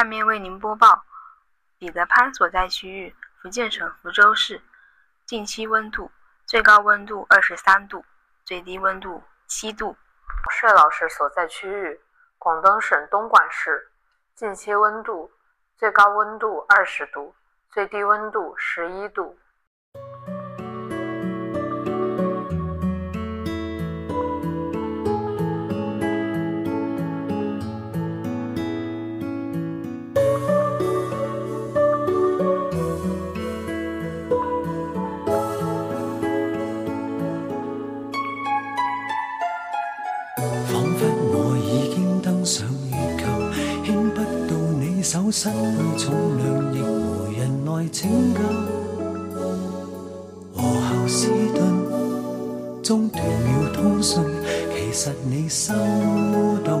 下面为您播报：彼得潘所在区域福建省福州市近期温度最高温度二十三度，最低温度七度。帅老师所在区域广东省东莞市近期温度最高温度二十度，最低温度十一度。失去重量，亦无人来拯救。和后斯顿中断了通讯，其实你收到。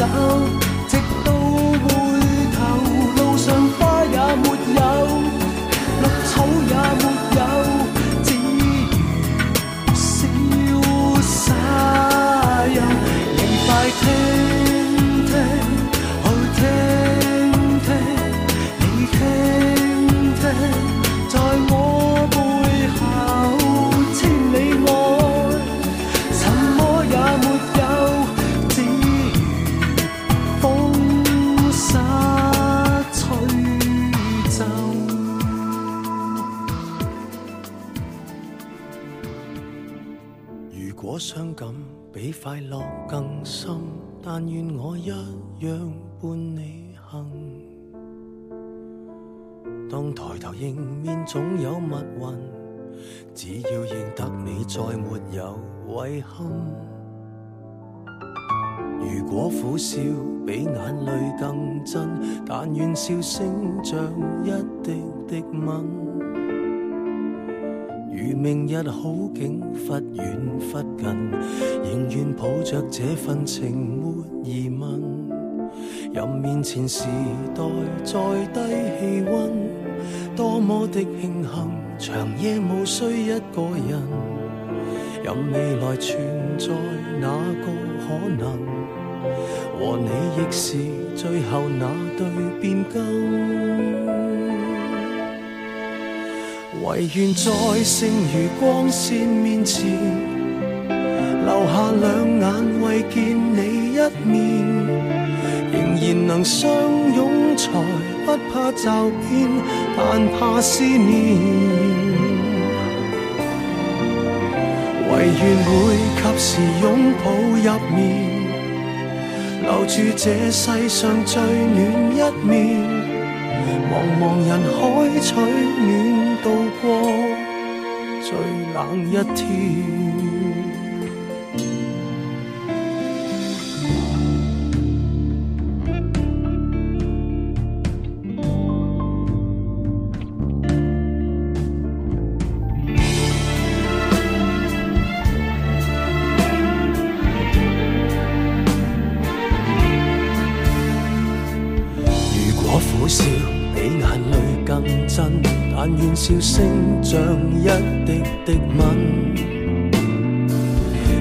so 比快乐更深，但愿我一样伴你行。当抬头迎面总有密云，只要认得你，再没有遗憾。如果苦笑比眼泪更真，但愿笑声像一滴滴吻。如明日好景忽远忽近，仍愿抱着这份情没疑问。任面前时代再低气温，多么的庆幸，长夜无需一个人。任未来存在哪个可能，和你亦是最后那对变更。唯愿在剩余光线面前，留下两眼为见你一面，仍然能相拥才不怕骤变，但怕思念。唯愿会及时拥抱入面，留住这世上最暖一面，茫茫人海取暖。过最冷一天。笑声像一滴滴吻，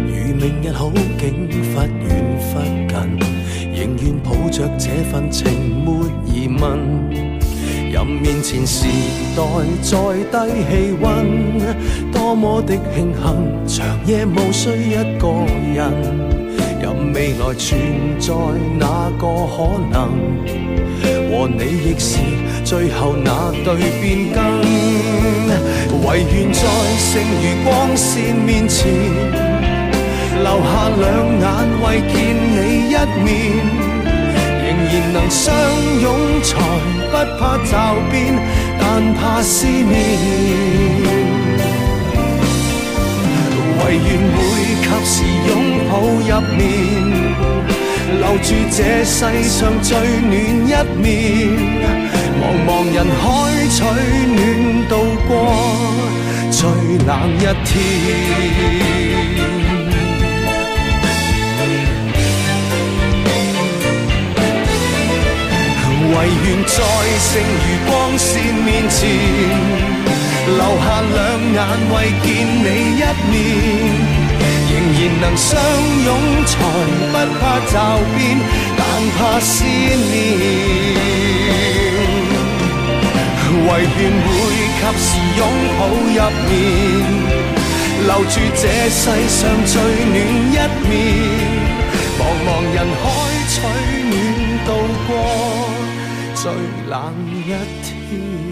如明日好景忽远忽近，仍愿抱着这份情没疑问。任面前时代再低气温，多么的庆幸，长夜无需一个人。任未来存在哪个可能，和你亦是。最后那对变更，唯愿在剩余光线面前，留下两眼为见你一面，仍然能相拥才不怕骤变，但怕思念。唯愿会及时拥抱入眠，留住这世上最暖一面。茫茫人海，取暖渡过最冷一天。唯愿在剩余光线面前，留下两眼为见你一面，仍然能相拥才不怕骤变，但怕思念。唯愿会及时拥抱入眠，留住这世上最暖一面。茫茫人海，取暖渡过最冷一天。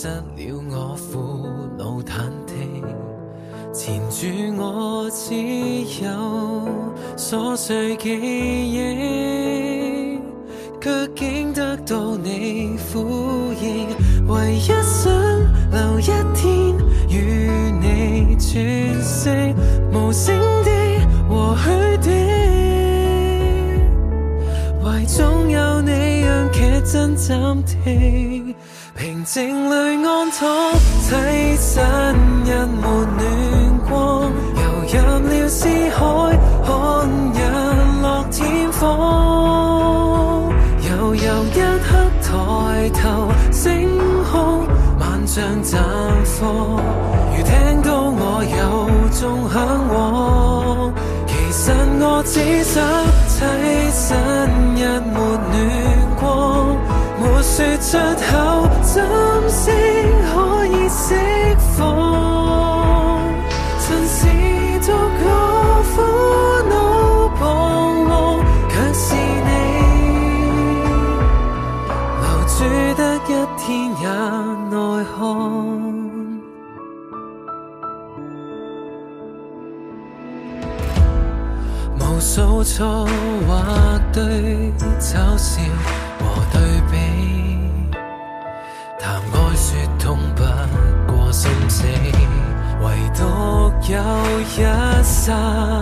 失了我苦惱忐忑，纏住我只有琐碎記憶，卻竟得到你呼應。唯一生留一天，與你喘息，無聲的和许的，懷中有你，讓劇真暫停。绽放，如听到我有种向往。其实我只想，栖身日没暖光，没说出口。他。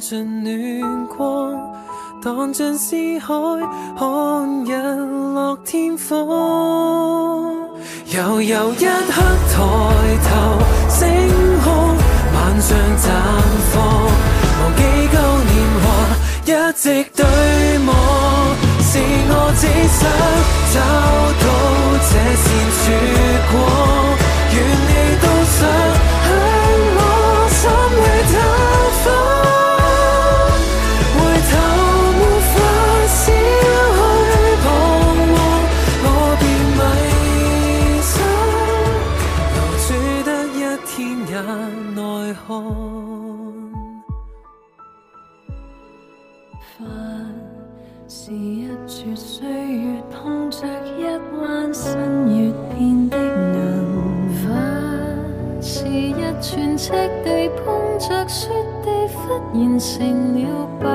尽暖光，荡尽思海，看日落天荒。悠悠一刻，抬头星空，晚上绽放。忘记旧年华，一直对望，是我只想找到这扇曙光。花是一串岁月碰着一弯新月变的，花是一串赤地碰着雪地忽然成了白。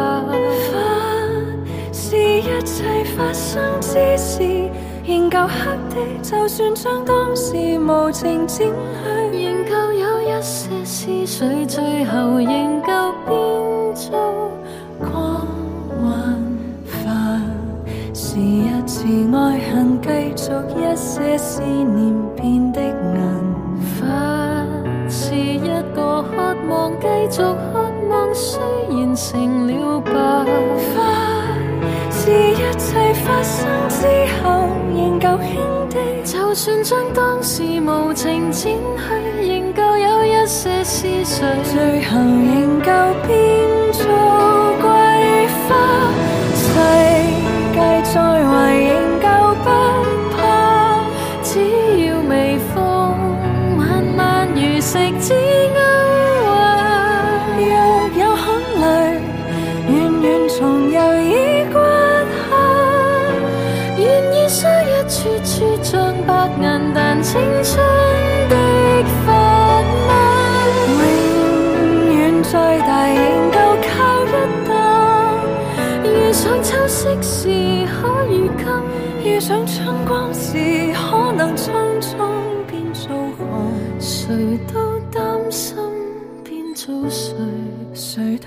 花是一切发生之时，仍旧黑的，就算将当时无情剪去，仍旧有一些思绪，最后仍旧。夙渴望虽然成了白发，是一切发生之后仍旧轻的。就算将当时无情剪去，仍旧有一些思绪，最后仍旧变。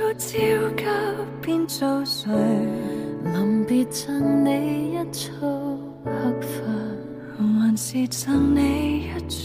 不焦急，变做谁？临别赠你一束黑发，还是赠你一？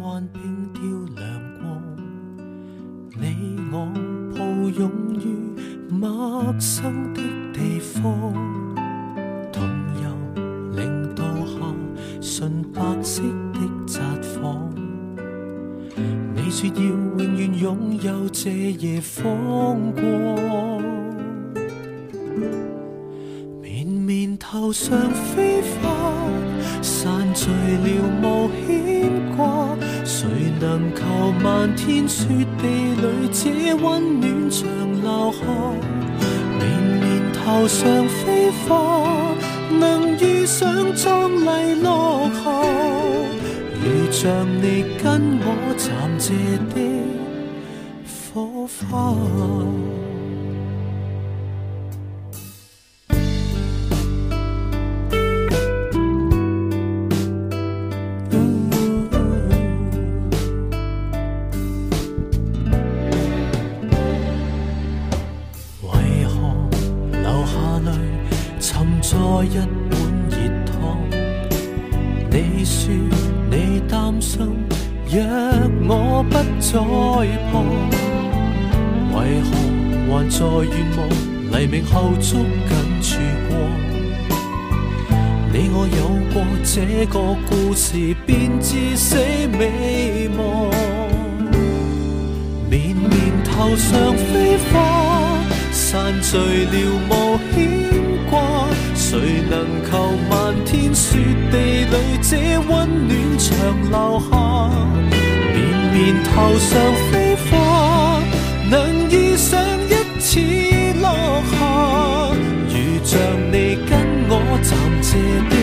幻冰雕亮过，你我抱拥于陌生的地方。雪地里，这温暖长留下。明年头上飞花，能遇上壮丽落霞。如像你跟我暂借。个故事便至死未忘，绵绵头上飞花，散聚了无牵挂。谁能求漫天雪地里这温暖长留下？绵绵头上飞花，能遇上一次落霞，如像你跟我暂借。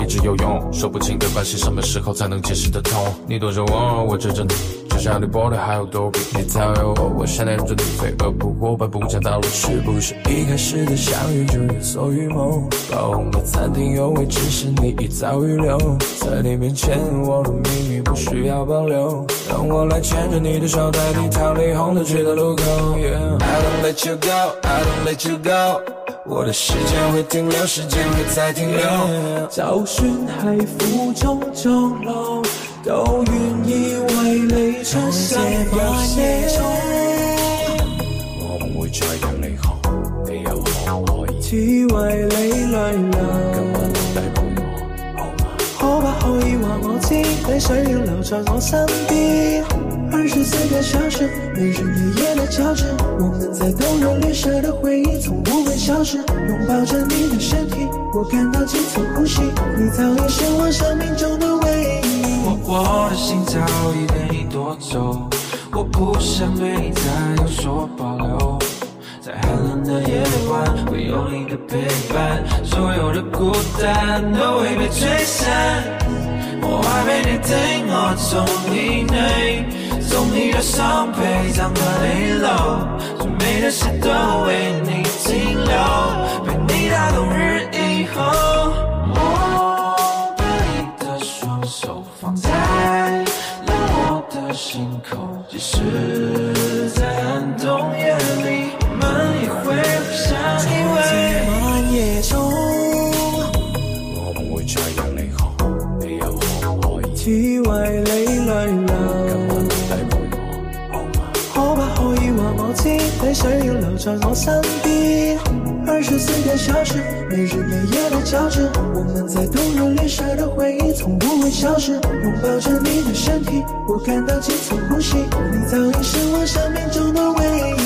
一直有用，说不清的关系，什么时候才能解释的通？你躲着我，我追着你，就像你玻璃还有刀片。你猜我，我现在入你，飞蛾扑火，百不讲道理。是不是一开始的相遇就有所预谋？爆红的餐厅有位，只是你已早预留。在你面前，我的秘密不需要保留。让我来牵着你的手，带你逃离红灯区的路口。Yeah. I don't let you go, I don't let you go. 我的时间会停留，时间会再停留。就算系苦中作乐，都愿意为你出这班力。我唔会再让你看，你又可不可以？只为你泪流。今晚到底陪我好吗？可不可以话我知，你需要留在我身边？二十四个小时，没日没夜的交织，我们在冬日绿色的回忆，从不会消失。拥抱着你的身体，我感到轻松呼吸。你早已是我生命中的唯一。我我的心早已被你夺走，我不想对你再有所保留。在寒冷的夜晚，会有你的陪伴，所有的孤单都会被吹散。我化被你定格在眼内，纵然伤悲，辗转难留，最美的事都为你停留。被你打动日以后，我把你的双手放在了我的心口，即使在。深夜楼在我身边，二十四小时，没日没夜的交织。我们在冬日绿色的回忆，从不会消失。拥抱着你的身体，我感到轻松呼吸。你早已是我生命中的唯一。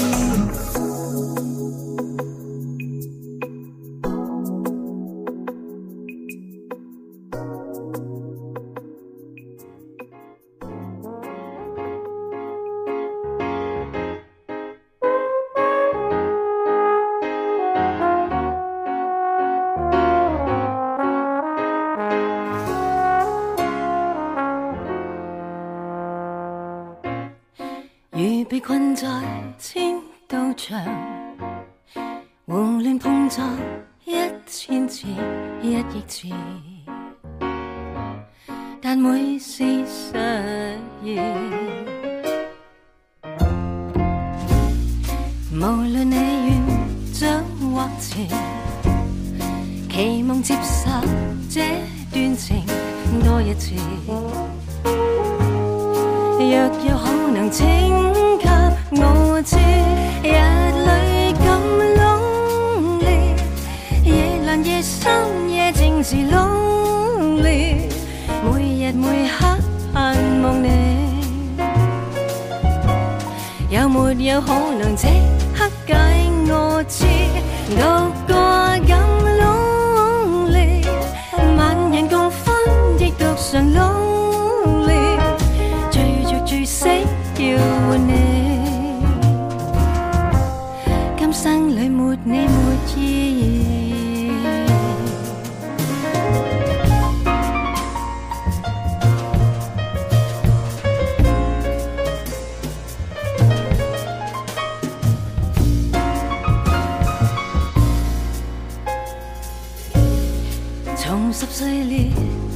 碎裂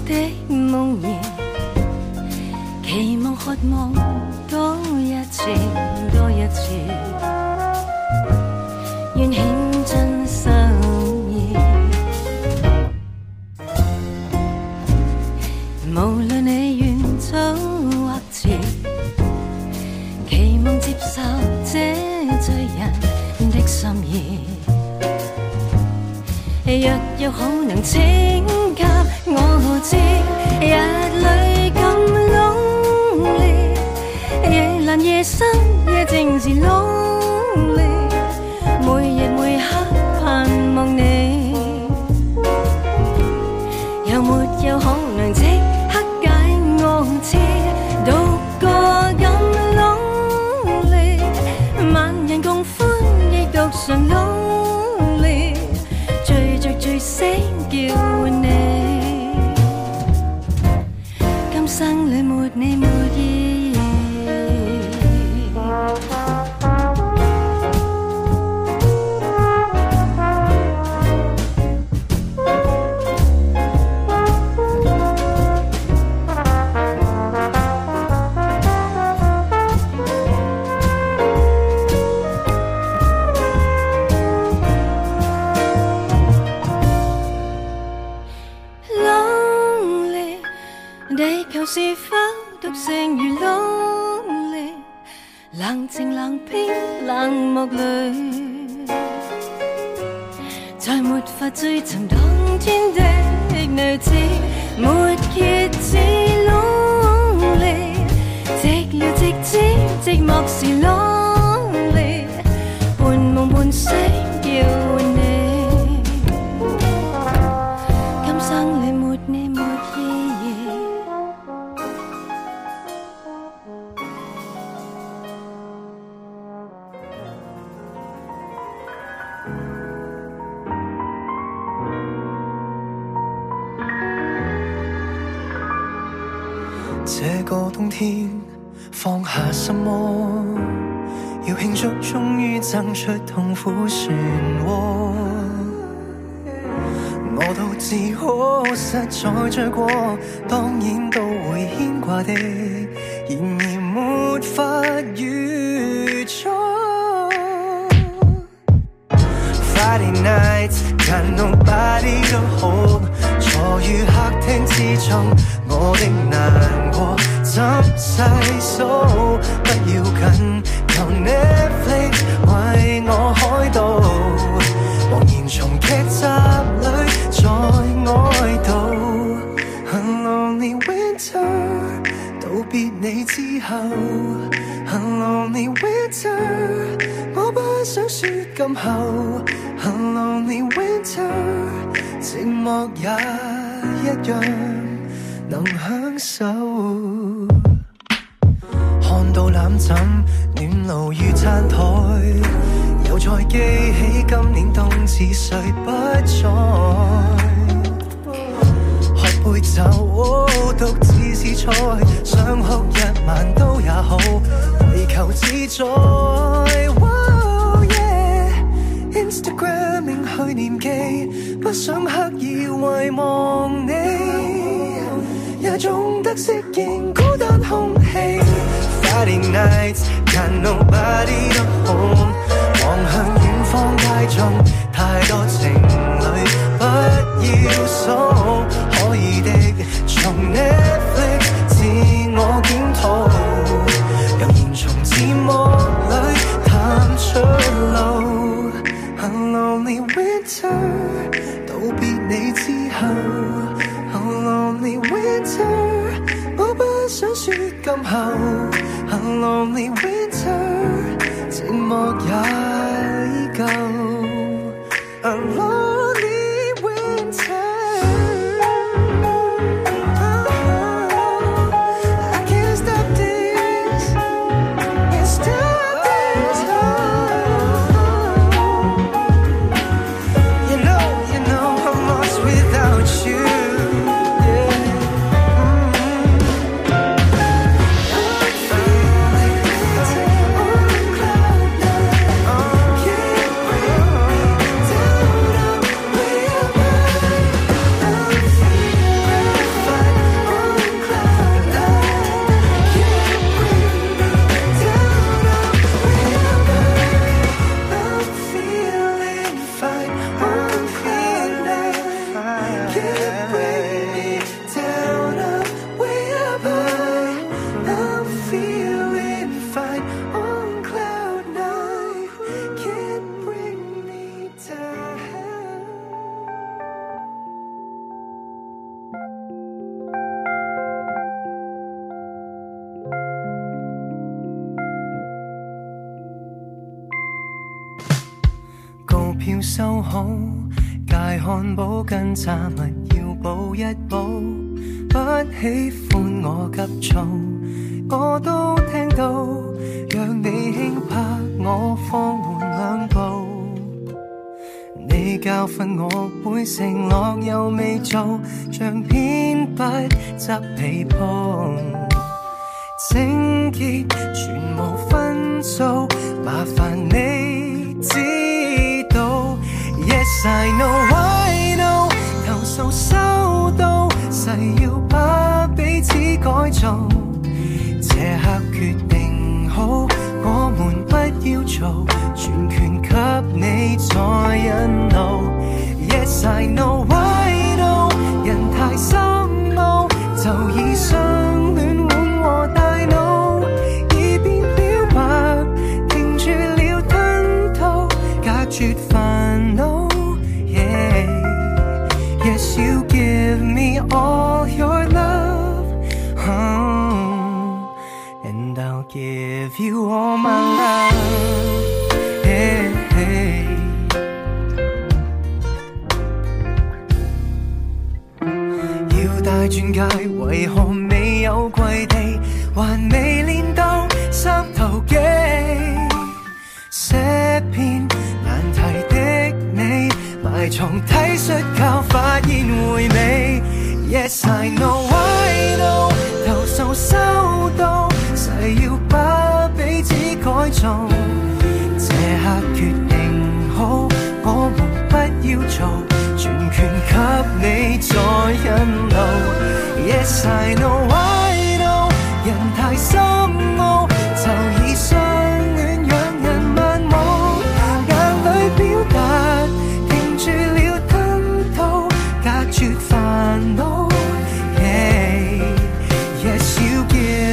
的梦圆，期望渴望多一次，多一次，愿献真心意。无论你愿走或迟，期望接受这罪人的心意。若有可能，请给我知。日里咁浓烈，夜阑夜深，夜静时。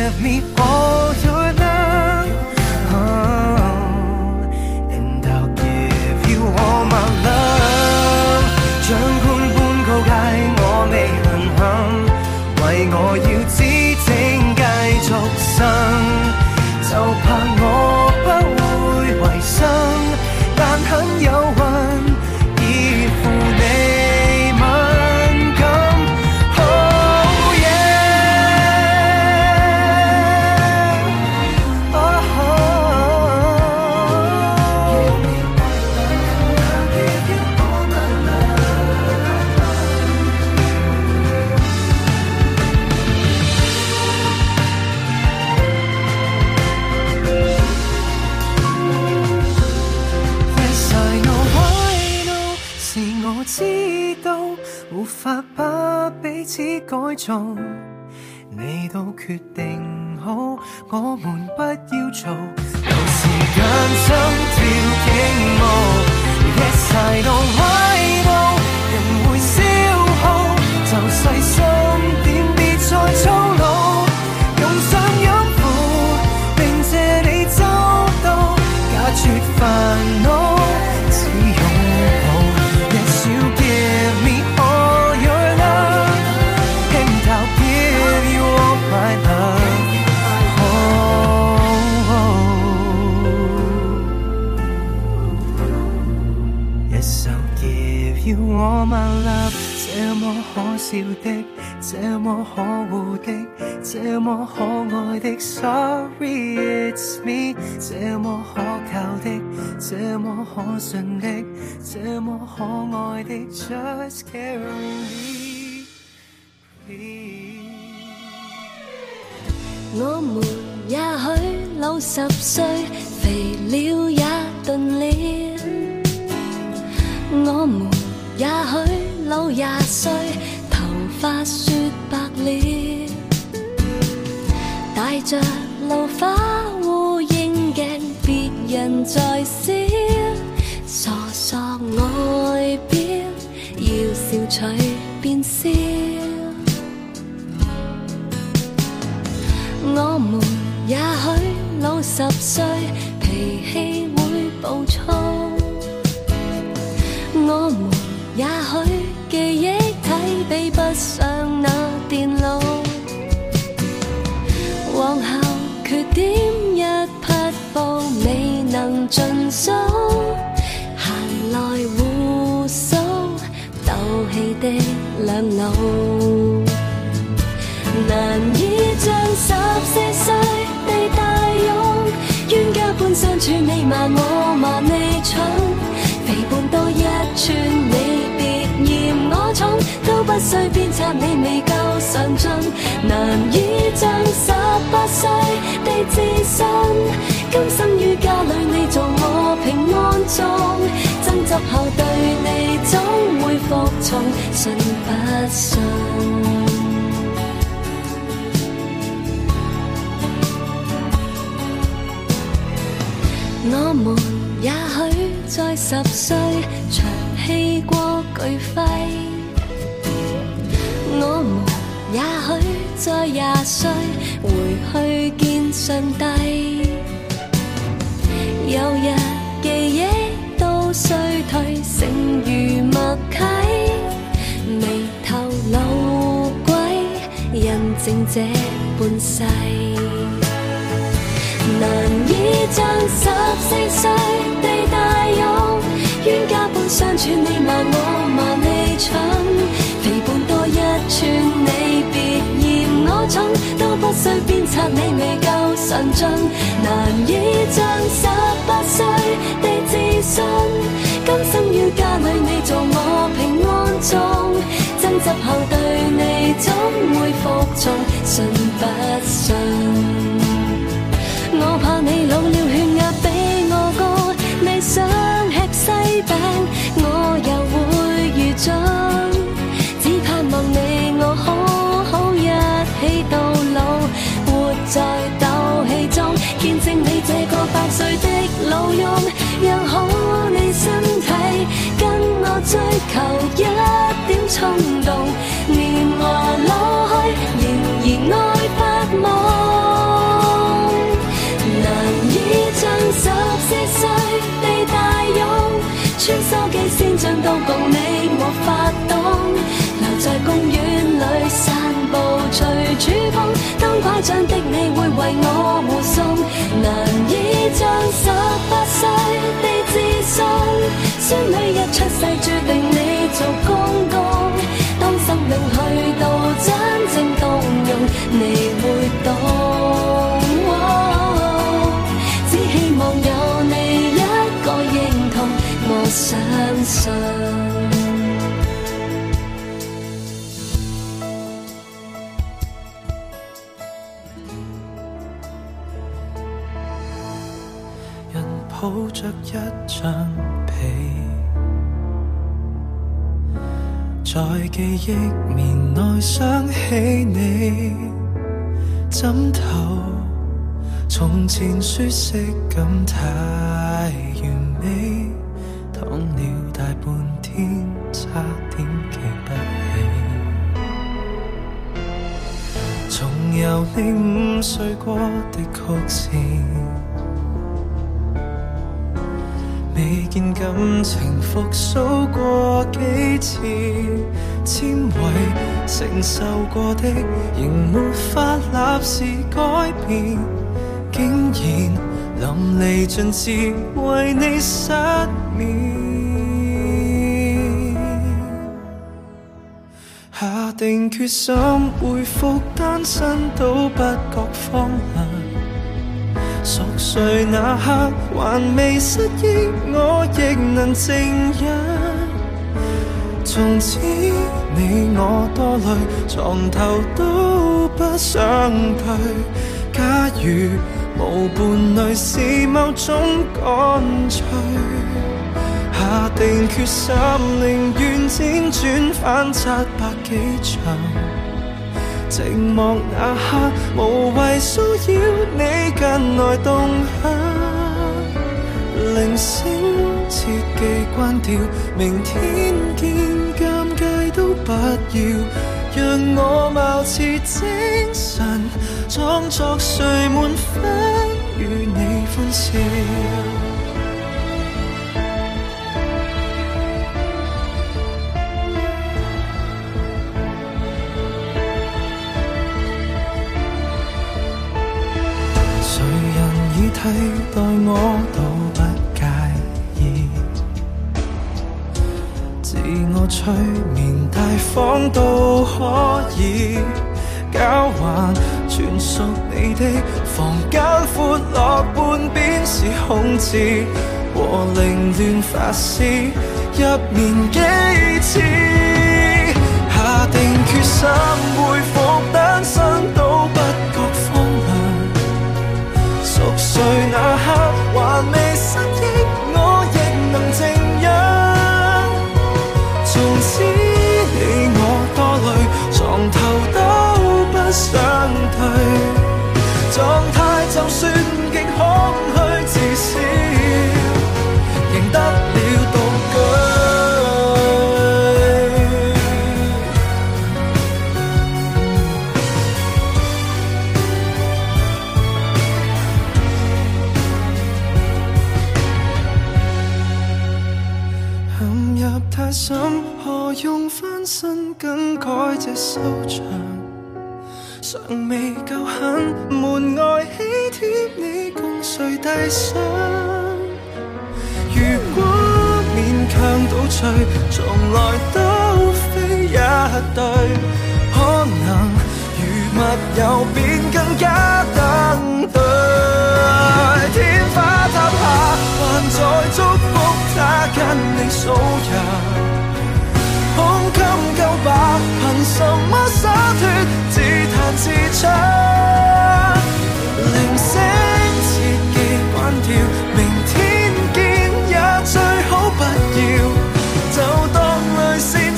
of me 决定好，我们。这么可恶的，这么可爱的，Sorry it's me。这么可靠的，这么可信的，这么可爱的，Just carry me。我们也许老十岁，肥了也顿了。我们也许老廿岁。花雪白了，带着老花乌蝇镜，别人在笑，傻傻外表，要笑取便笑。我们也许老十岁，脾气会暴躁，我们也许。比不上那电脑，往后缺点一匹布未能尽数，闲来胡数斗气的两脑，难以将十四岁地大勇，冤家般相处你骂我骂未蠢，肥胖多一寸你别嫌我重。不需鞭策，你未够上进，难以像十八岁的自信。今生于家里你做我平安中，争执后对你总会服从？信不信？我们也许在十岁，长戏过巨肺。我们也许在廿岁回去见上帝，有日记忆都衰退，剩余默契，眉头老鬼印证这半世，难以将十四岁地大勇，冤家般相处，你骂我骂你蠢。劝你别嫌我蠢，都不需鞭策你未够神俊，难以将十八岁的自信，今生要家里你做我平安中，争执后对你总会服从，信不信？我怕你老了血压比我高，你想吃西饼，我又会遇众。用，让好你身体跟我追求一点冲动。年华老去，仍然爱发梦。难以将十四岁地大勇，穿梭机先进到共你我发档，留在公园里散步随主风，当拐杖的。记忆绵内想起你，枕头从前舒适感太完美，躺了大半天差点记不起。重游你午睡过的曲线，未见感情复苏过几次。纤维承受过的，仍没法立时改变，竟然淋漓尽致为你失眠。下定决心回复单身都不觉荒凉，熟睡那刻还未失忆，我亦能静忍，从此。你我多累，床头都不想退。假如无伴侣，是某种干脆。下定决心，宁愿辗转反侧百几场，寂寞那刻，无谓骚扰你近来动向。铃声切记关掉，明天见。都不要让我貌似精神，装作睡满分与你欢笑。谁人已替代我都不。我催眠大方都可以交还，全属你的房间，阔落半边是空置，和凌乱发丝，入眠几次，下定决心回复单身都不觉荒凉，熟睡那刻。状态就算极空虚，至少赢得了独居。陷入太深，何用翻身更改这收场？尚未够狠。门外喜帖，你共谁递上？如果勉强倒叙，从来都非一对。可能如密友，变更加登对。天花塌下，还在祝福他跟你数人。胸襟够吧？凭什么洒脱？只。门窗，铃声切记关掉，明天见也最好不要，就当泪是。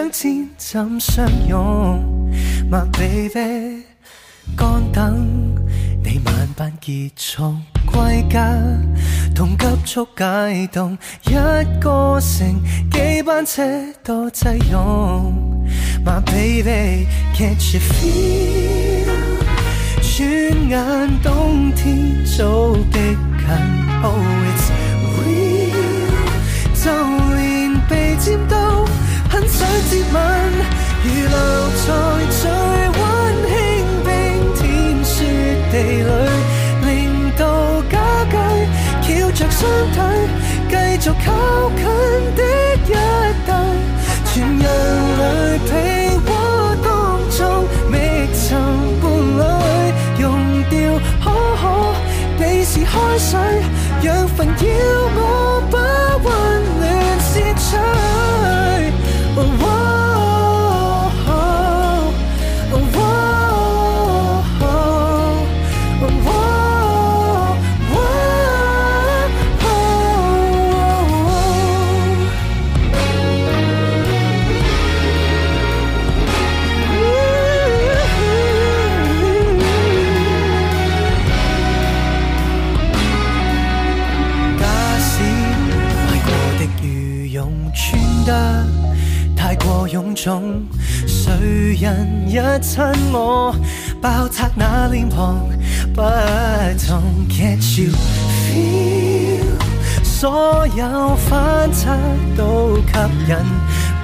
相牵怎相拥，My baby，干等你晚班结束归家，同急速解冻，一个城几班车都挤拥，My baby，Can't you feel？转眼冬天早逼近，Oh it's real，就连被尖都。很想接吻，如留在最温馨冰天雪地里，零度家居翘着双腿，继续靠近的。一亲我，爆燦那脸庞，不同。Can't you feel 所有反差都吸引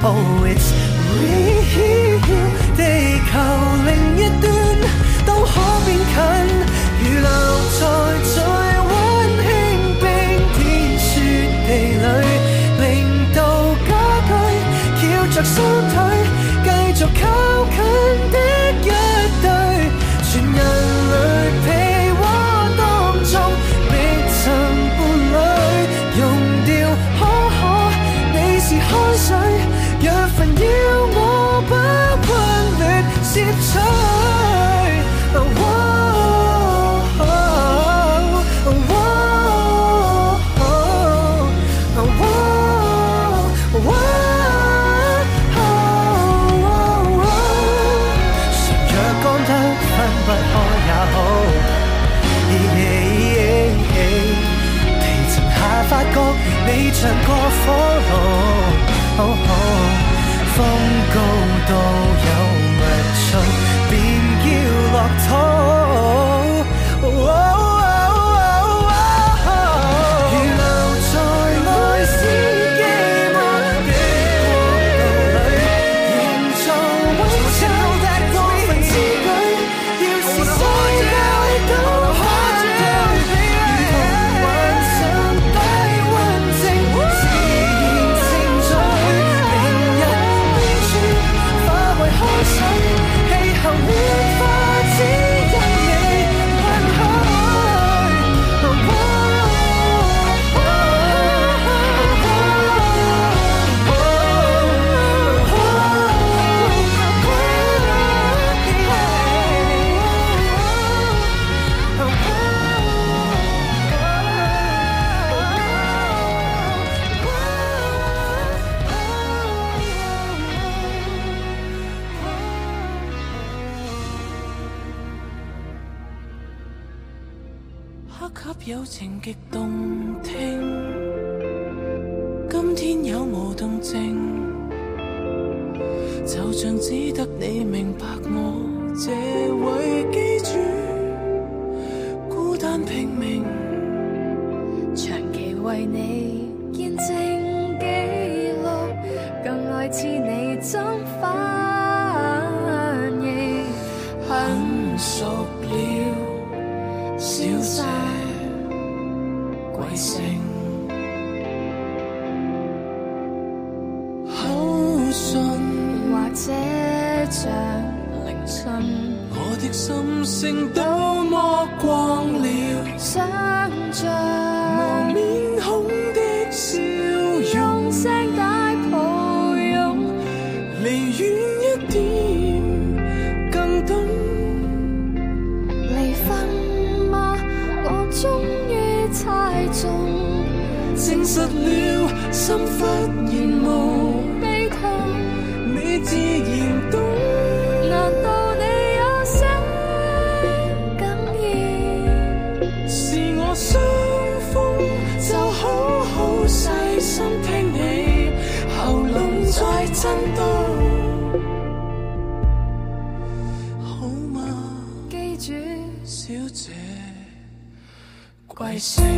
？Poets r e a l 地球另一端都可变近。如留在最温馨冰天雪地里，令到家居，翘着双腿。靠近的一对，全人类被窝当中，未曾伴侣溶掉可可，你是开水，若份要我不困取。个火炉，风高度。I say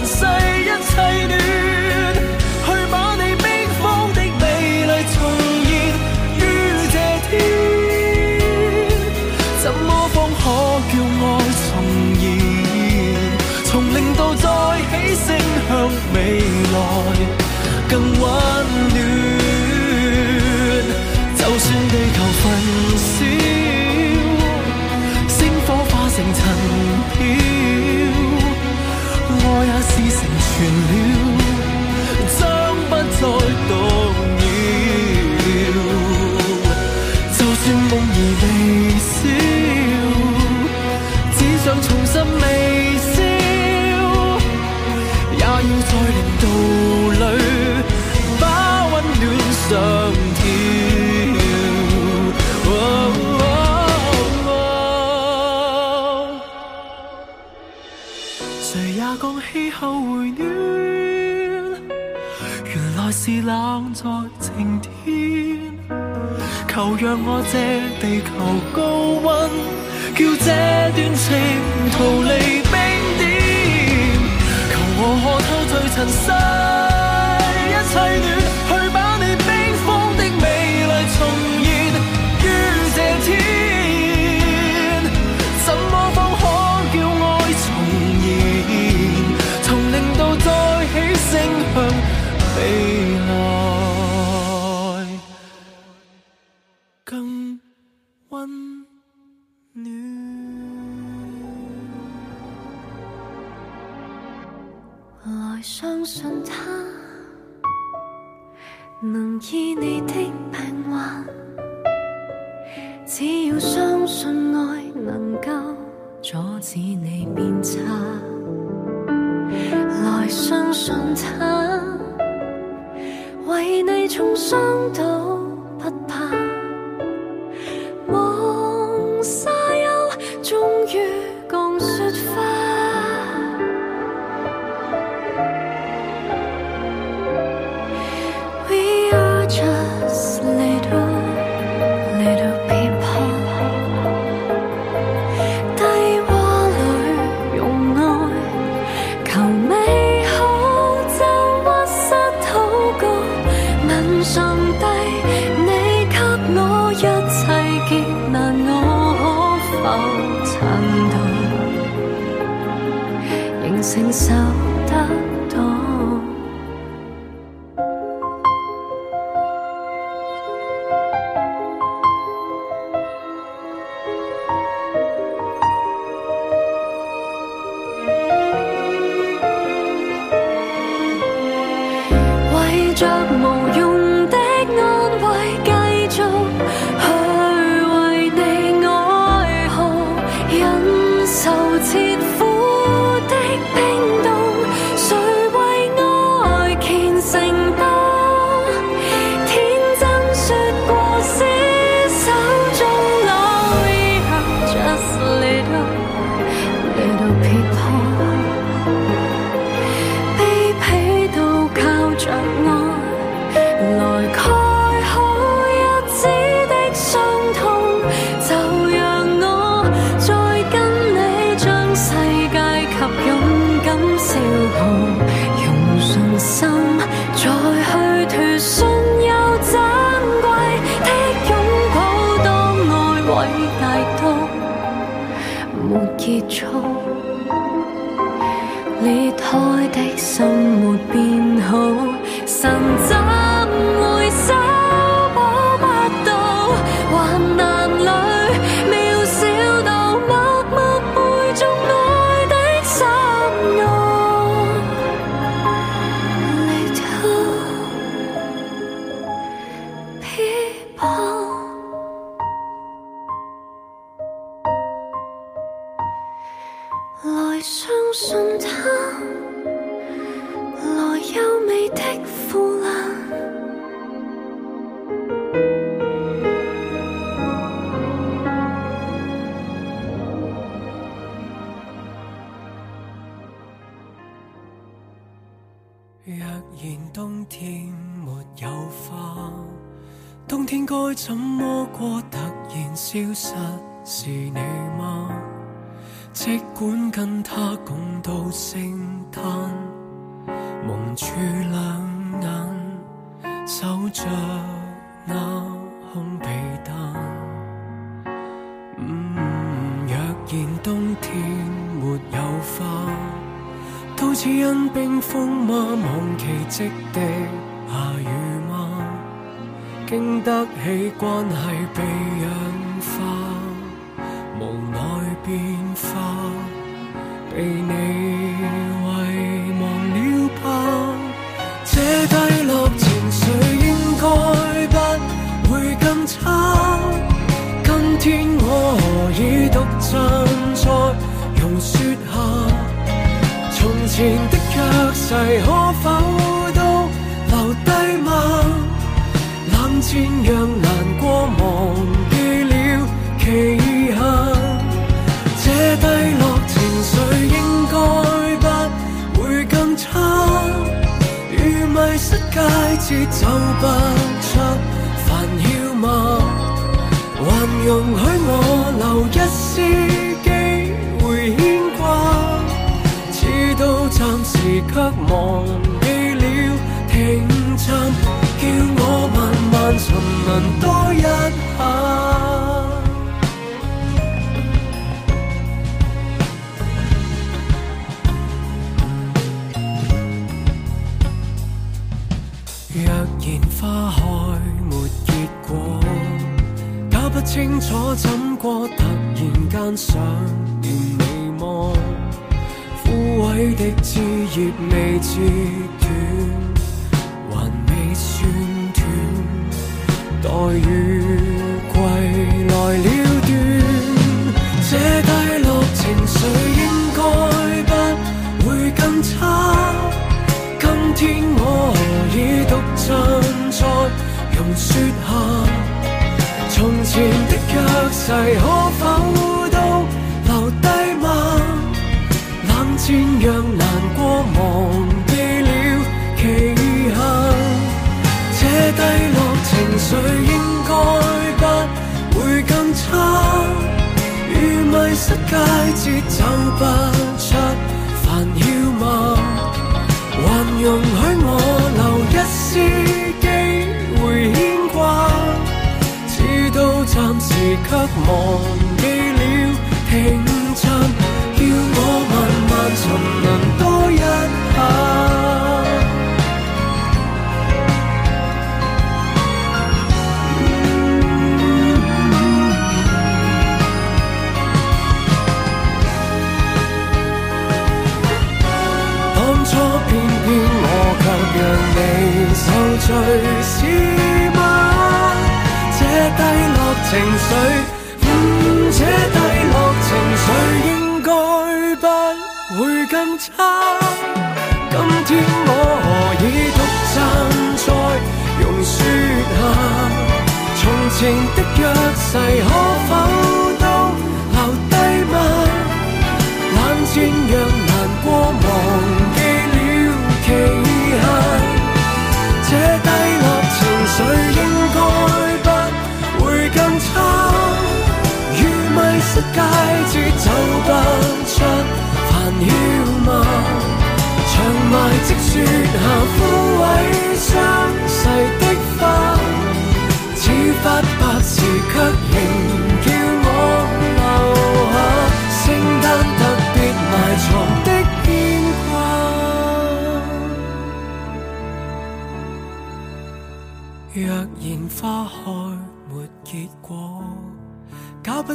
尘世一切。求让我借地球高温，叫这段情逃离冰点。求我看透最尘世一切暖。结束，裂开的心没变好，神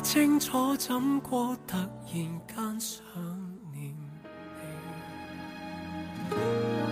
清楚怎过，突然间想念你。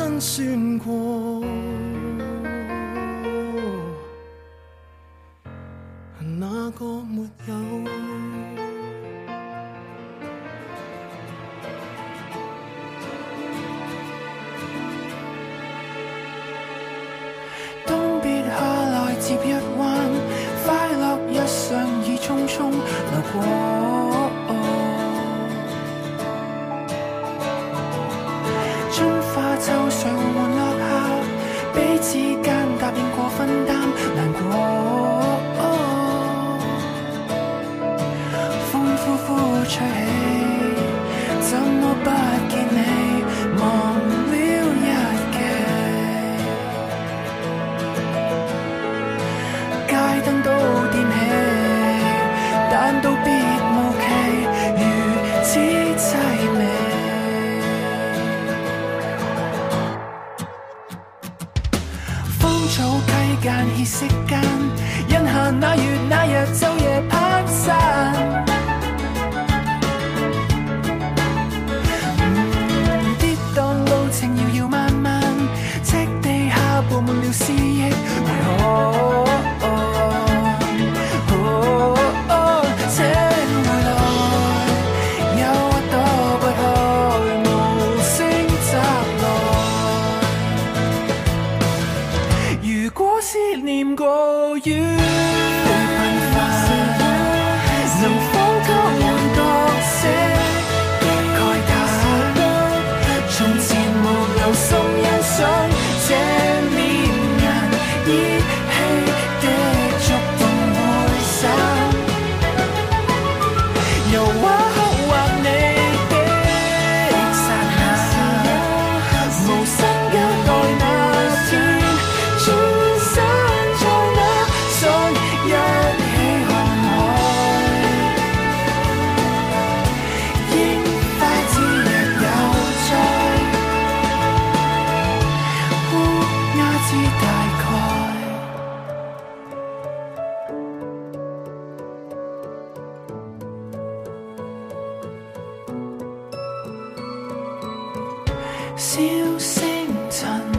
辛酸过。笑星辰。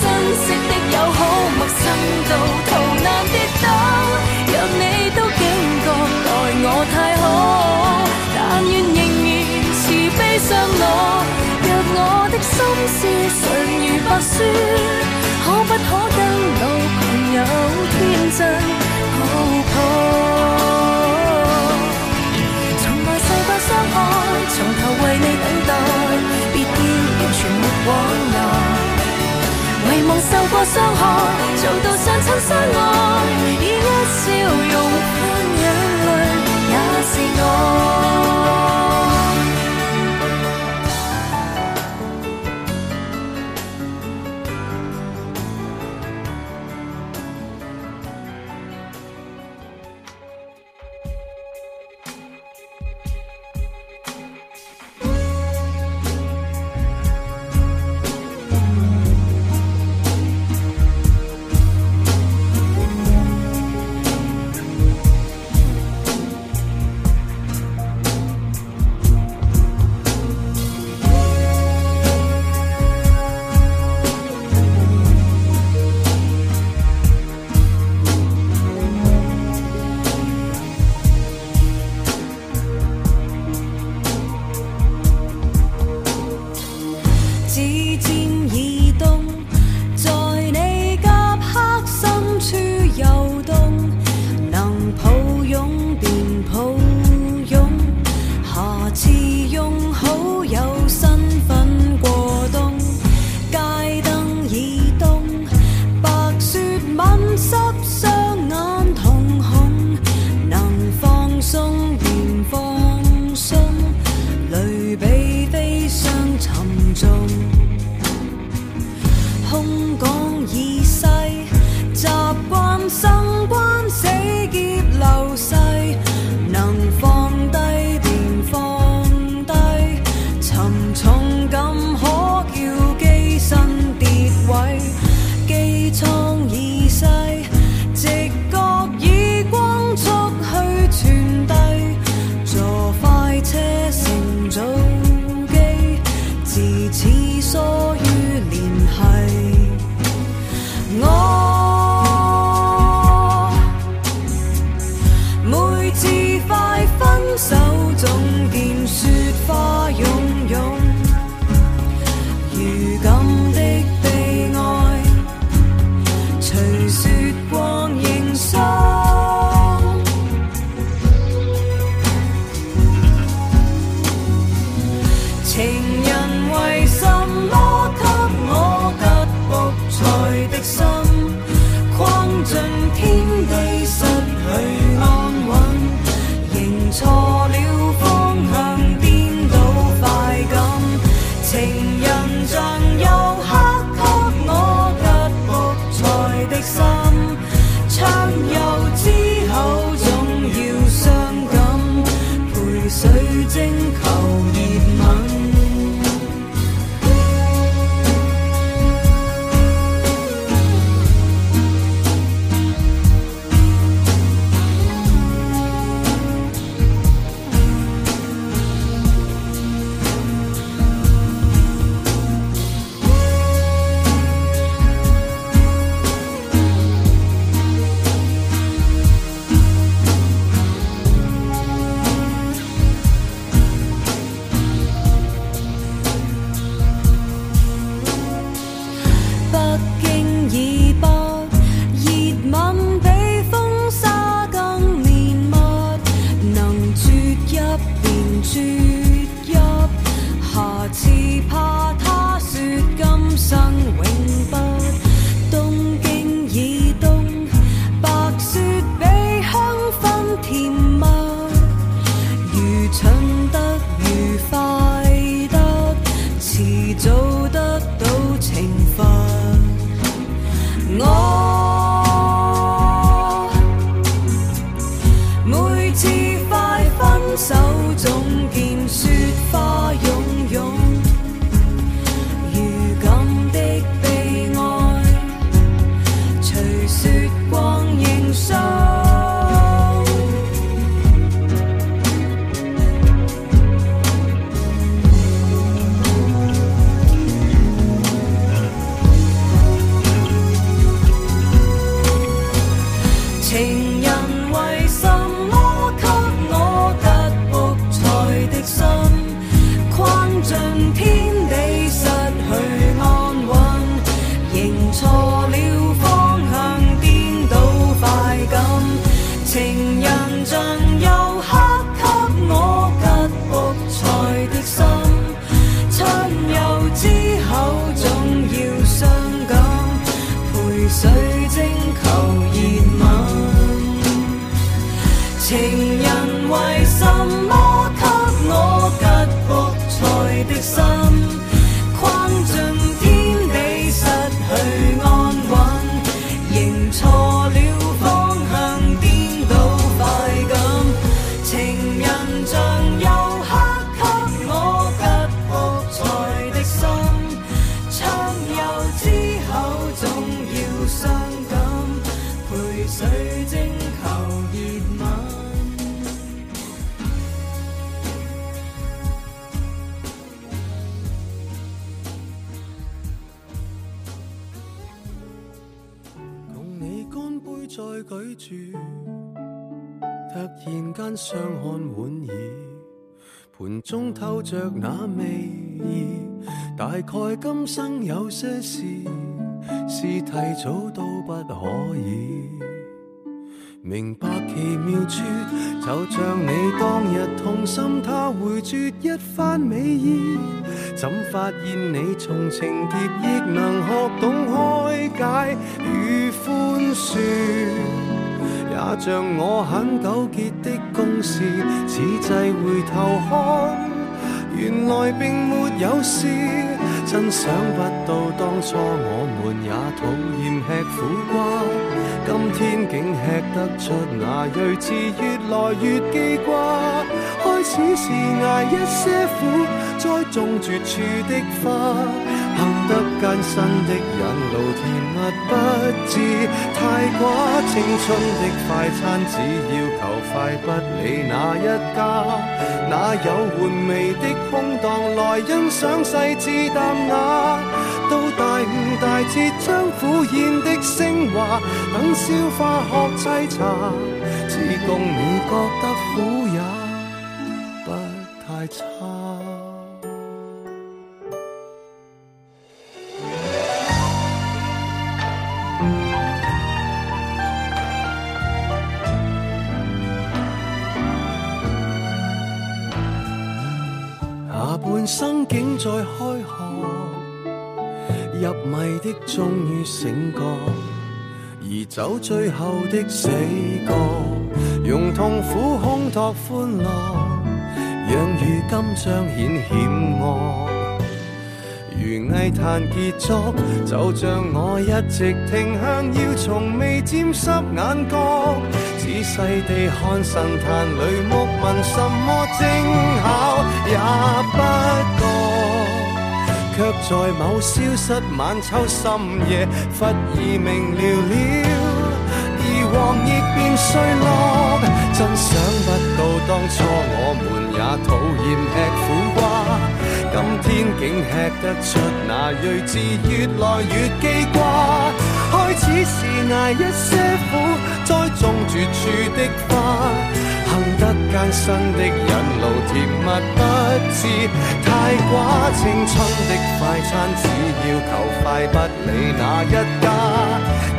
珍惜的友好，陌生到逃难跌倒，若你都警觉待我太好，但愿仍然慈悲相我，让我的心事纯如白雪，可不可跟老朋友天真抱抱？从来受不伤害，从头为你等待，别要完全没往。望受过伤害，做到相亲相爱，以一笑融化眼泪，也是爱。着那味意，大概今生有些事，是提早都不可以明白奇妙处。就像你当日痛心，他回绝一番美意，怎发现你从情劫亦能学懂开解与宽恕？也像我很纠结的公事，此际回头看。原来并没有事，真想不到当初我们也讨厌吃苦瓜，今天竟吃得出那睿智，越来越记挂。开始是挨一些苦，再种绝处的花。行得艰辛的引路，甜蜜不知太寡。青春的快餐，只要求快，不理哪一家。哪有玩味的空档来欣赏细致淡雅？到大五、大节，将苦宴的升华，等消化学沏茶，只共你觉得苦也不太差。竟在开学，入迷的终于醒觉，而走最后的死角，用痛苦烘托欢乐，让如今彰显险恶。如艺坛杰作，就像我一直停向要从未沾湿眼角，仔细地看神坛里木问什么精巧，也不。却在某消失晚秋深夜忽已明了了，而黄叶便碎落，真想不到当初我们也讨厌吃苦瓜，今天竟吃得出那睿智，越来越记挂。开始是挨一些苦，栽种绝处的花。得艰辛的引路，甜蜜不知太寡。青春的快餐，只要求快，不理哪一家。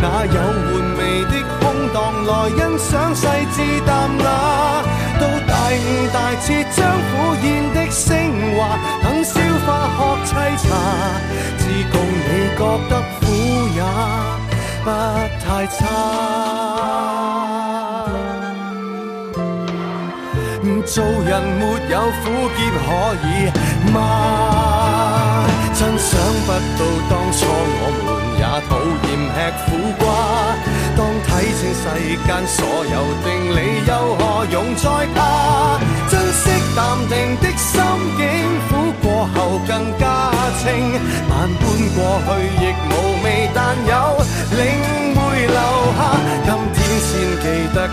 哪有玩味的空档来欣赏细致淡雅？到大悟大彻，将苦宴的升华，等消化学沏茶，至共你觉得苦也不太差。做人没有苦涩可以吗？真想不到当初我们也讨厌吃苦瓜。当睇清世间所有定理，又何用再怕？珍惜淡定的心境，苦过后更加清。万般过去亦无味，但有领会留下。今天先记得。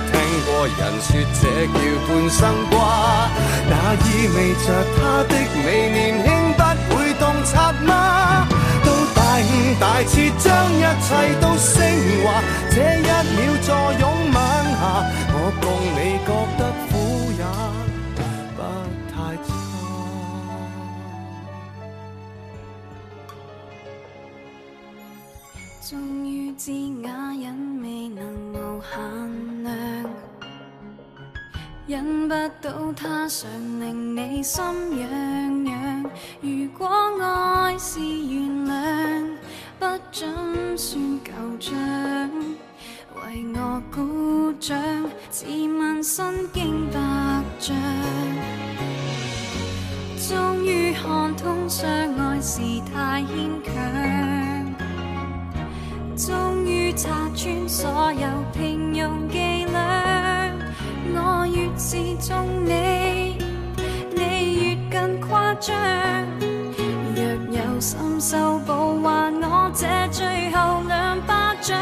个人说这叫半生挂，那意味著他的美年轻不会洞察吗？都大悟大彻，将一切都升华，这一秒坐拥晚霞，我共你觉得苦也不太差。终于知哑忍未能无限量。忍不到他常令你心痒痒。如果爱是原谅，不准算旧账。为我鼓掌，自问身经百丈。终于看通相爱时太牵强。终于拆穿所有平庸伎俩。我越是中你，你越更夸张。若有心修补还我这最后两巴掌，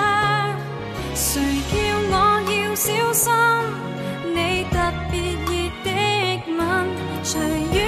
谁叫我要小心你特别热的吻？随。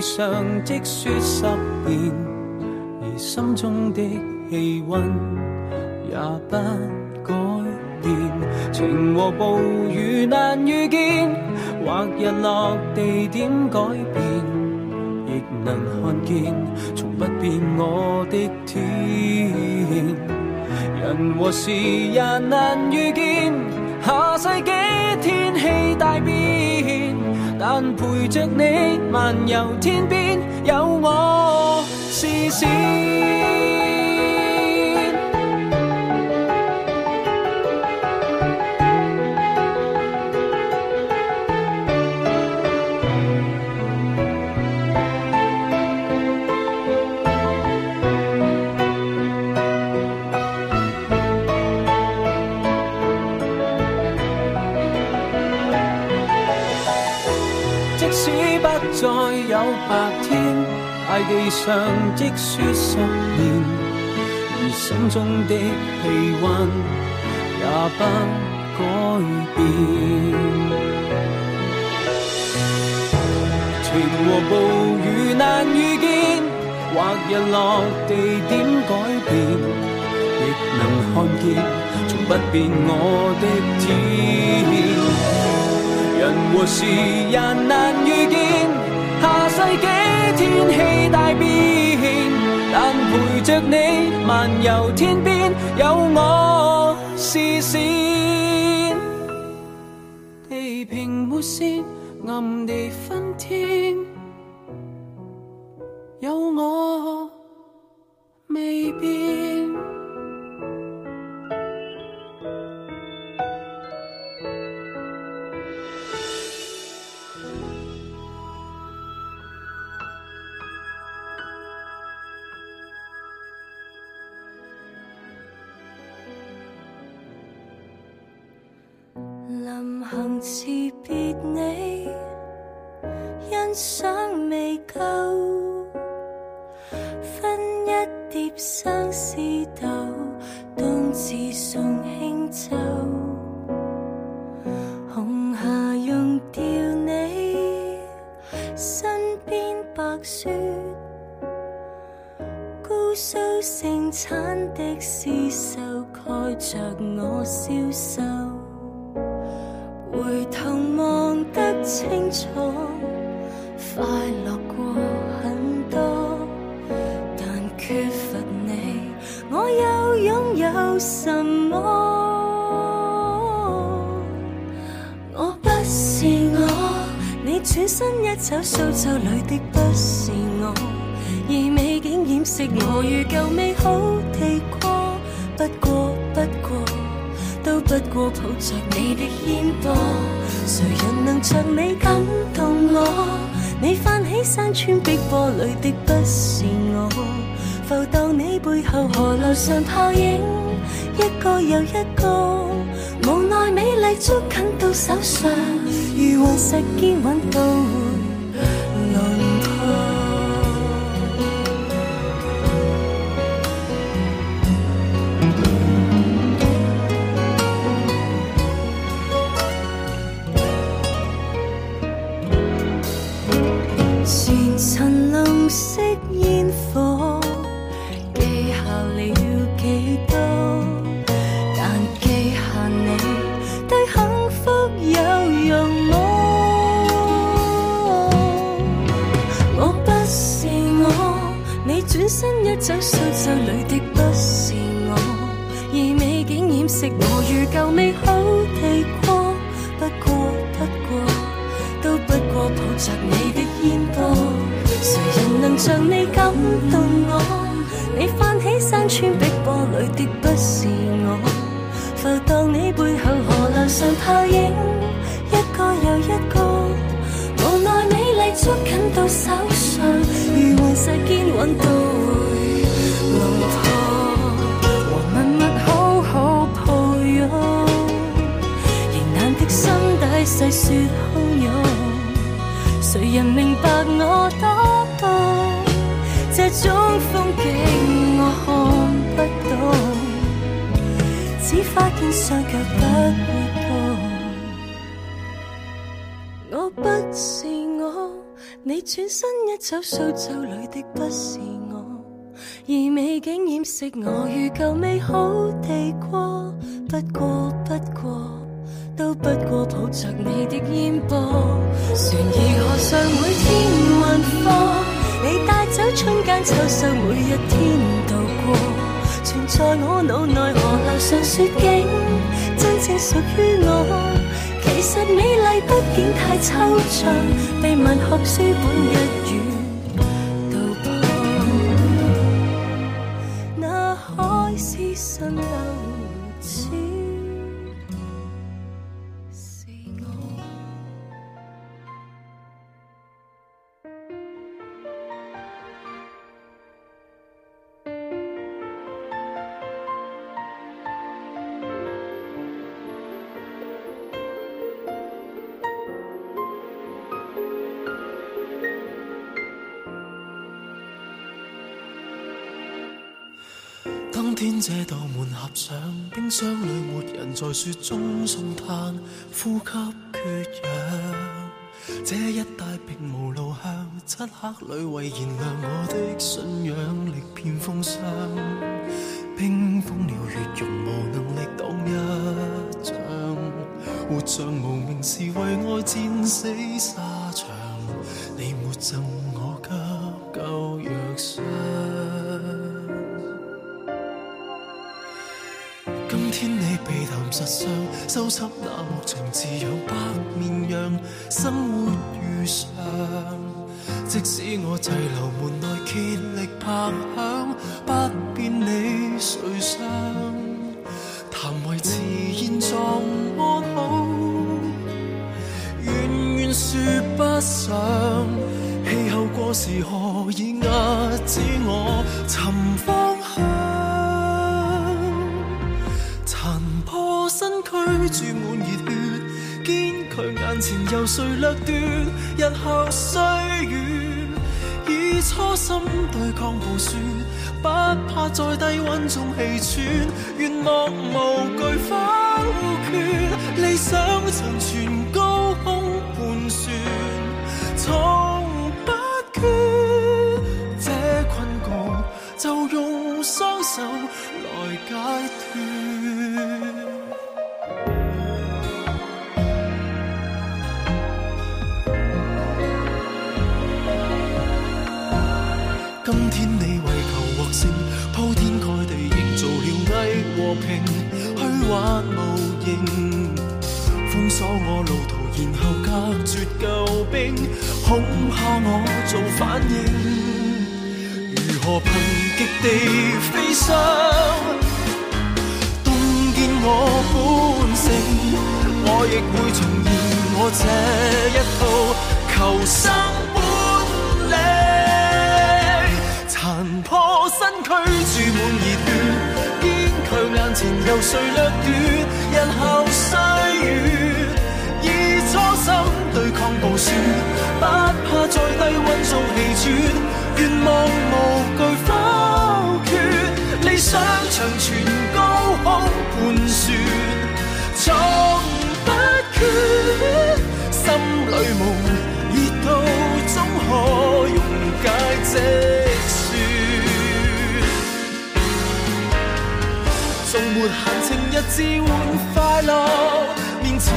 上积说十年，而心中的气温也不改变。情和暴雨难遇见，或日落地点改变，亦能看见，从不变我的天。人和事也难遇见，下世纪。着你漫游天边，有我视线。再有白天，大地上积雪十年，而心中的气温也不改变。晴和暴雨难遇见，或日落地点改变，亦能看见，从不变我的天。人和事也难遇见。几天氣大變，但陪着你漫游天邊，有我視線。地平沒線，暗地分天。谁人明白我多痛？这种风景我看不懂，只发现双脚不会动。我不是我，你转身一走，苏州里的不是我，而美景掩饰我，如旧美好地过，不过不过。都不过抱着你的烟波，船儿河上每天运货。你带走春间秋收，每一天度过，存在我脑内河流上雪景，真正属于我。其实美丽不竟太抽象，被文学书本一语道破。那海是顺流。上冰箱里没人在雪中送炭，呼吸缺氧。这一带并无路向，漆黑里为燃亮我的信仰，力遍风霜。冰封了血肉，无能力挡一仗。活像无名，是为爱战死沙场。你没赠我急救药。被谈实伤，收拾那牧群，饲养白绵羊，生活如常。即使我滞留门内，竭力拍响，不变你谁伤。谈维持现状安好，远远说不上。气候过时何以压止我寻访？身躯注满热血，坚强眼前，由谁掠夺？日后岁月，以初心对抗暴雪，不怕在低温中气喘，愿望无惧否决。理想曾存高空盘旋，从不缺。这困局，就用双手来解脱。平，虚幻无形。封锁我路途，然后隔绝救兵，恐怕我做反应。如何凭极地飞翔，冻见我本性，我亦会重现我这一套求生本领。残破身躯，注满热血。前由谁掠断？日后细雨，以初心对抗暴雪，不怕在低温中气喘，愿望无惧否决，理想长存，高空盘旋。没闲情逸致换快乐，面前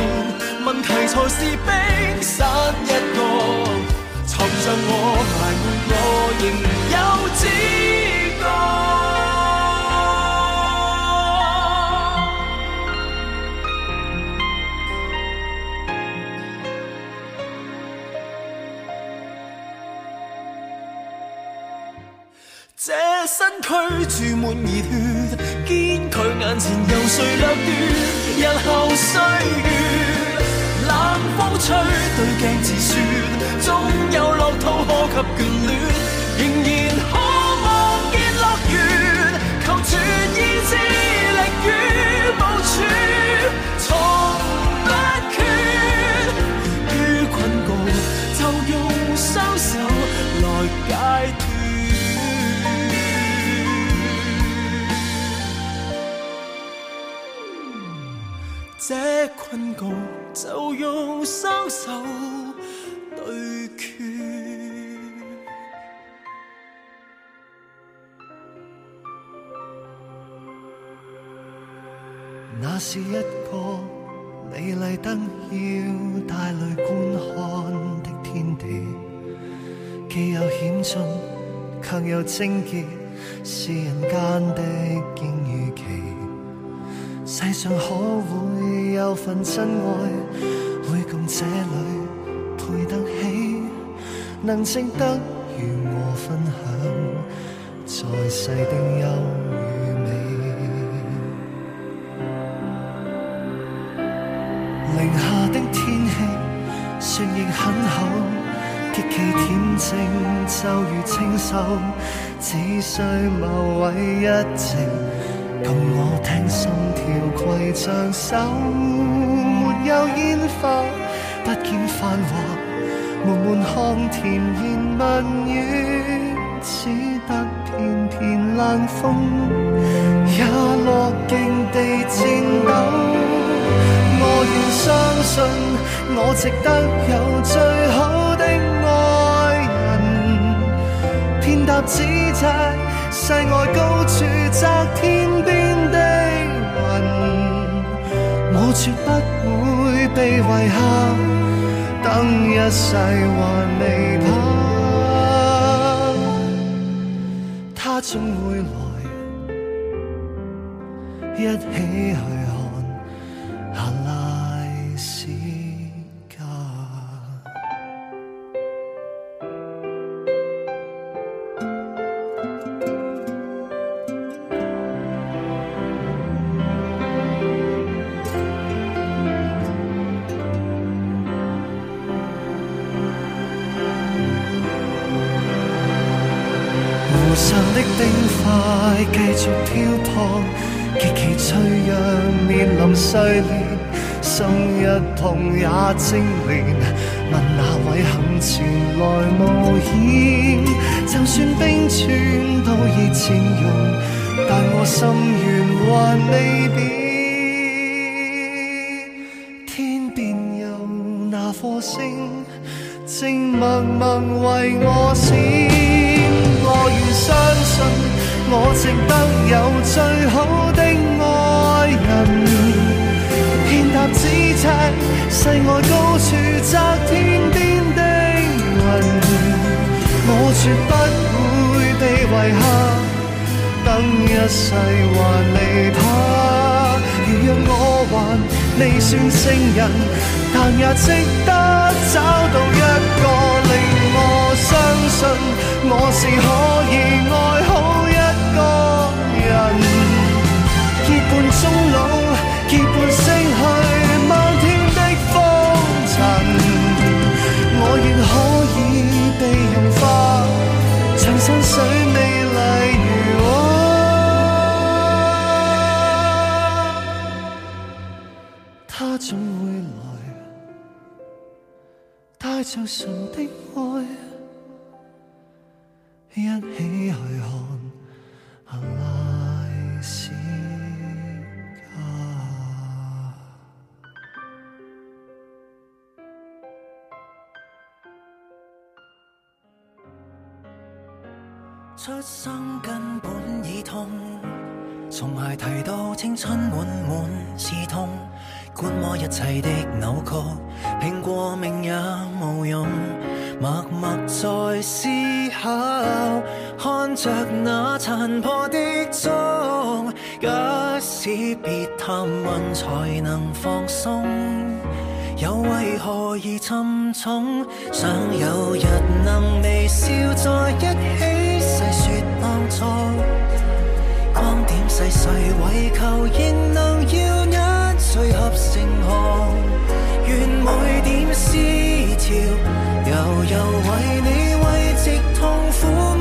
问题才是冰山一角。藏着我，埋没我，仍有知觉。这身躯注满热血。天，佢眼前由谁掠断？日后岁月，冷风吹，对镜自说，总有路途可及。这困局，就用双手对决。那是一个美丽灯要带泪观看的天地，既有险峻，更有精奇，是人间的惊与奇。世上可会有份真爱，会共这里配得起，能值得与我分享在世的有。与美。零下的天气，雪亦很厚，极其恬静，就如清修，只需某位一情。同我听心跳，攜像手，没有烟花，不见繁华，闷闷看甜言蜜语，只得片片冷风，也落惊地颤抖。我愿相信，我值得有最好的爱人，偏搭指差。世外高处摘天边的云，我绝不会被遗下。等一世还未怕，他总会来，一起去。红也精亮，问哪位肯前来冒险？就算冰川都已占用，但我心愿还未变。天边有那颗星，正默默为我闪。我愿相信，我值得有最好的。只差世外高处摘天边的云，我绝不会被遗下。等一世还未怕，如若我还未算圣人，但也值得找到一个令我相信，我是可以爱好一个人，结伴终老，结伴升去。山水美丽如画，他总会来，带着神的爱。出生根本已痛，从孩提到青春满满是痛，观摩一切的扭曲，拼过命也无用，默默在思考，看着那残破的钟，假使别探问才能放松。又为何而沉重？想有日能微笑在一起，细说当初。光点细细，为求仍能耀眼，聚合成河。愿每点思潮，悠悠为你慰藉痛苦。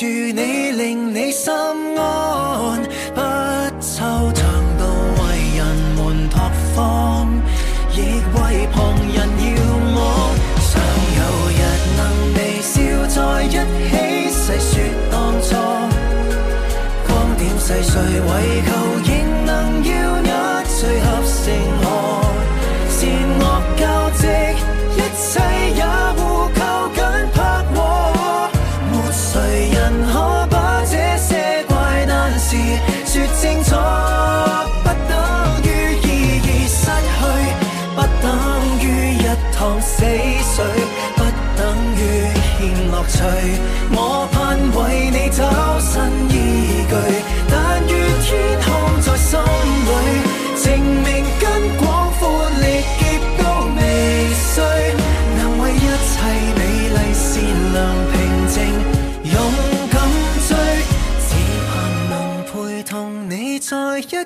住你，令你心安；不抽象到为人们托荒，亦为旁人遥望。尚有日能微笑在一起，细说当初。光点细碎，为求现。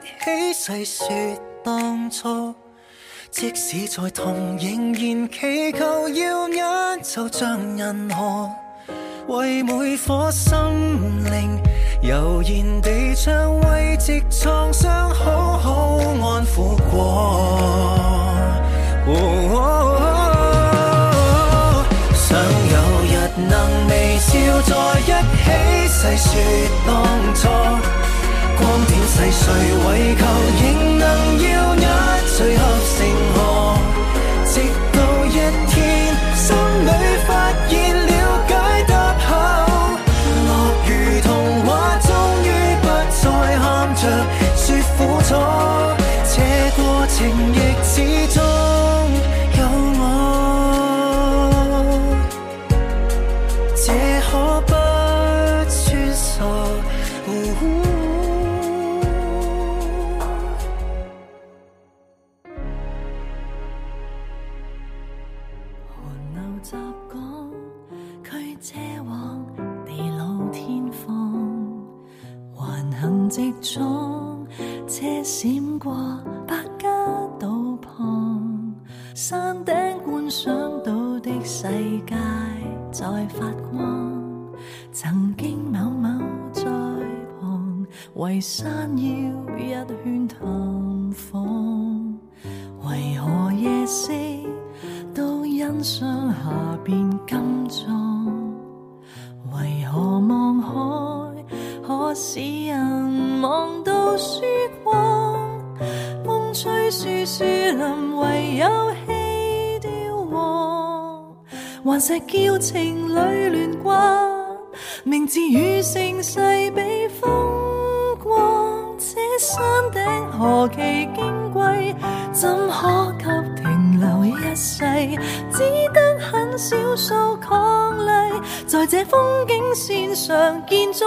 起细说当初，即使再痛，仍然祈求要眼就像人河，为每颗心灵悠然地唱，慰藉创伤，好好安抚过。想有日能微笑在一起，细说当初。光点细碎，唯求仍能。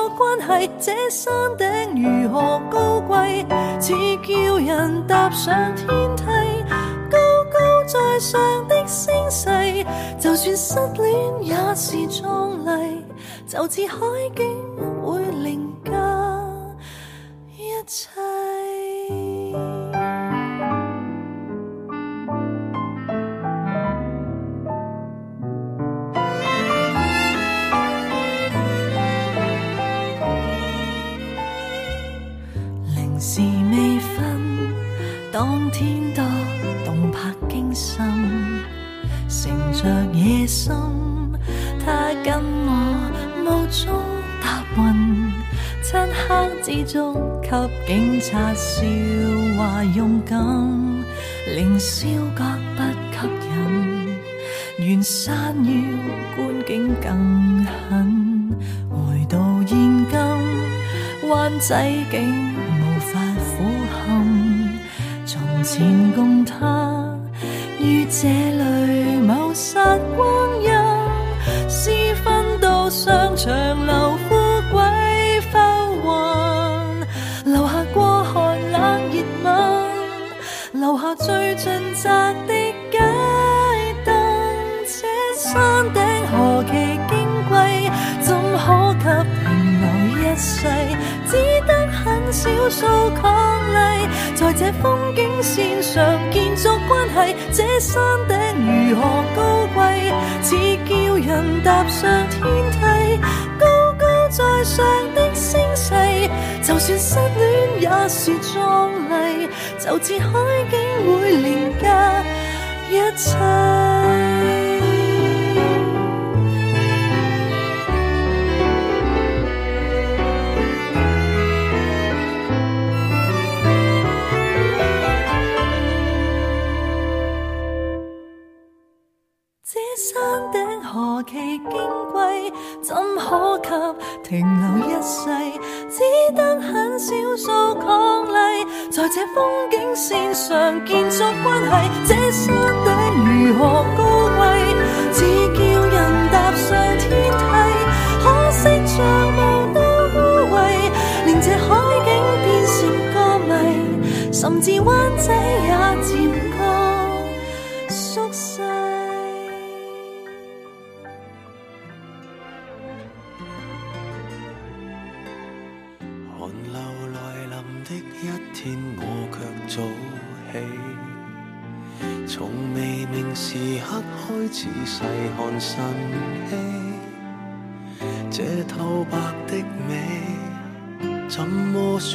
关系，这山顶如何高贵？似叫人踏上天梯，高高在上的星系，就算失恋也是壮丽，就似海景。嘲笑话勇敢，凌霄阁不吸引，远山腰观景更狠。回到现今，湾仔景无法俯瞰，从前共他于这里。山顶如何高贵，只叫人踏上天梯。高高在上的星势，就算失恋也是壮丽。就似海景会连结一切。建筑关系。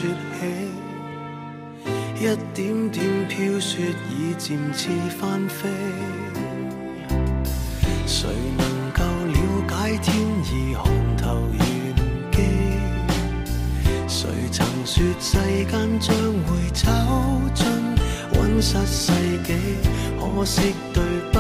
说起，一点点飘雪已渐次翻飞。谁能够了解天意看透玄机？谁曾说世间将会走进温室世纪？可惜对。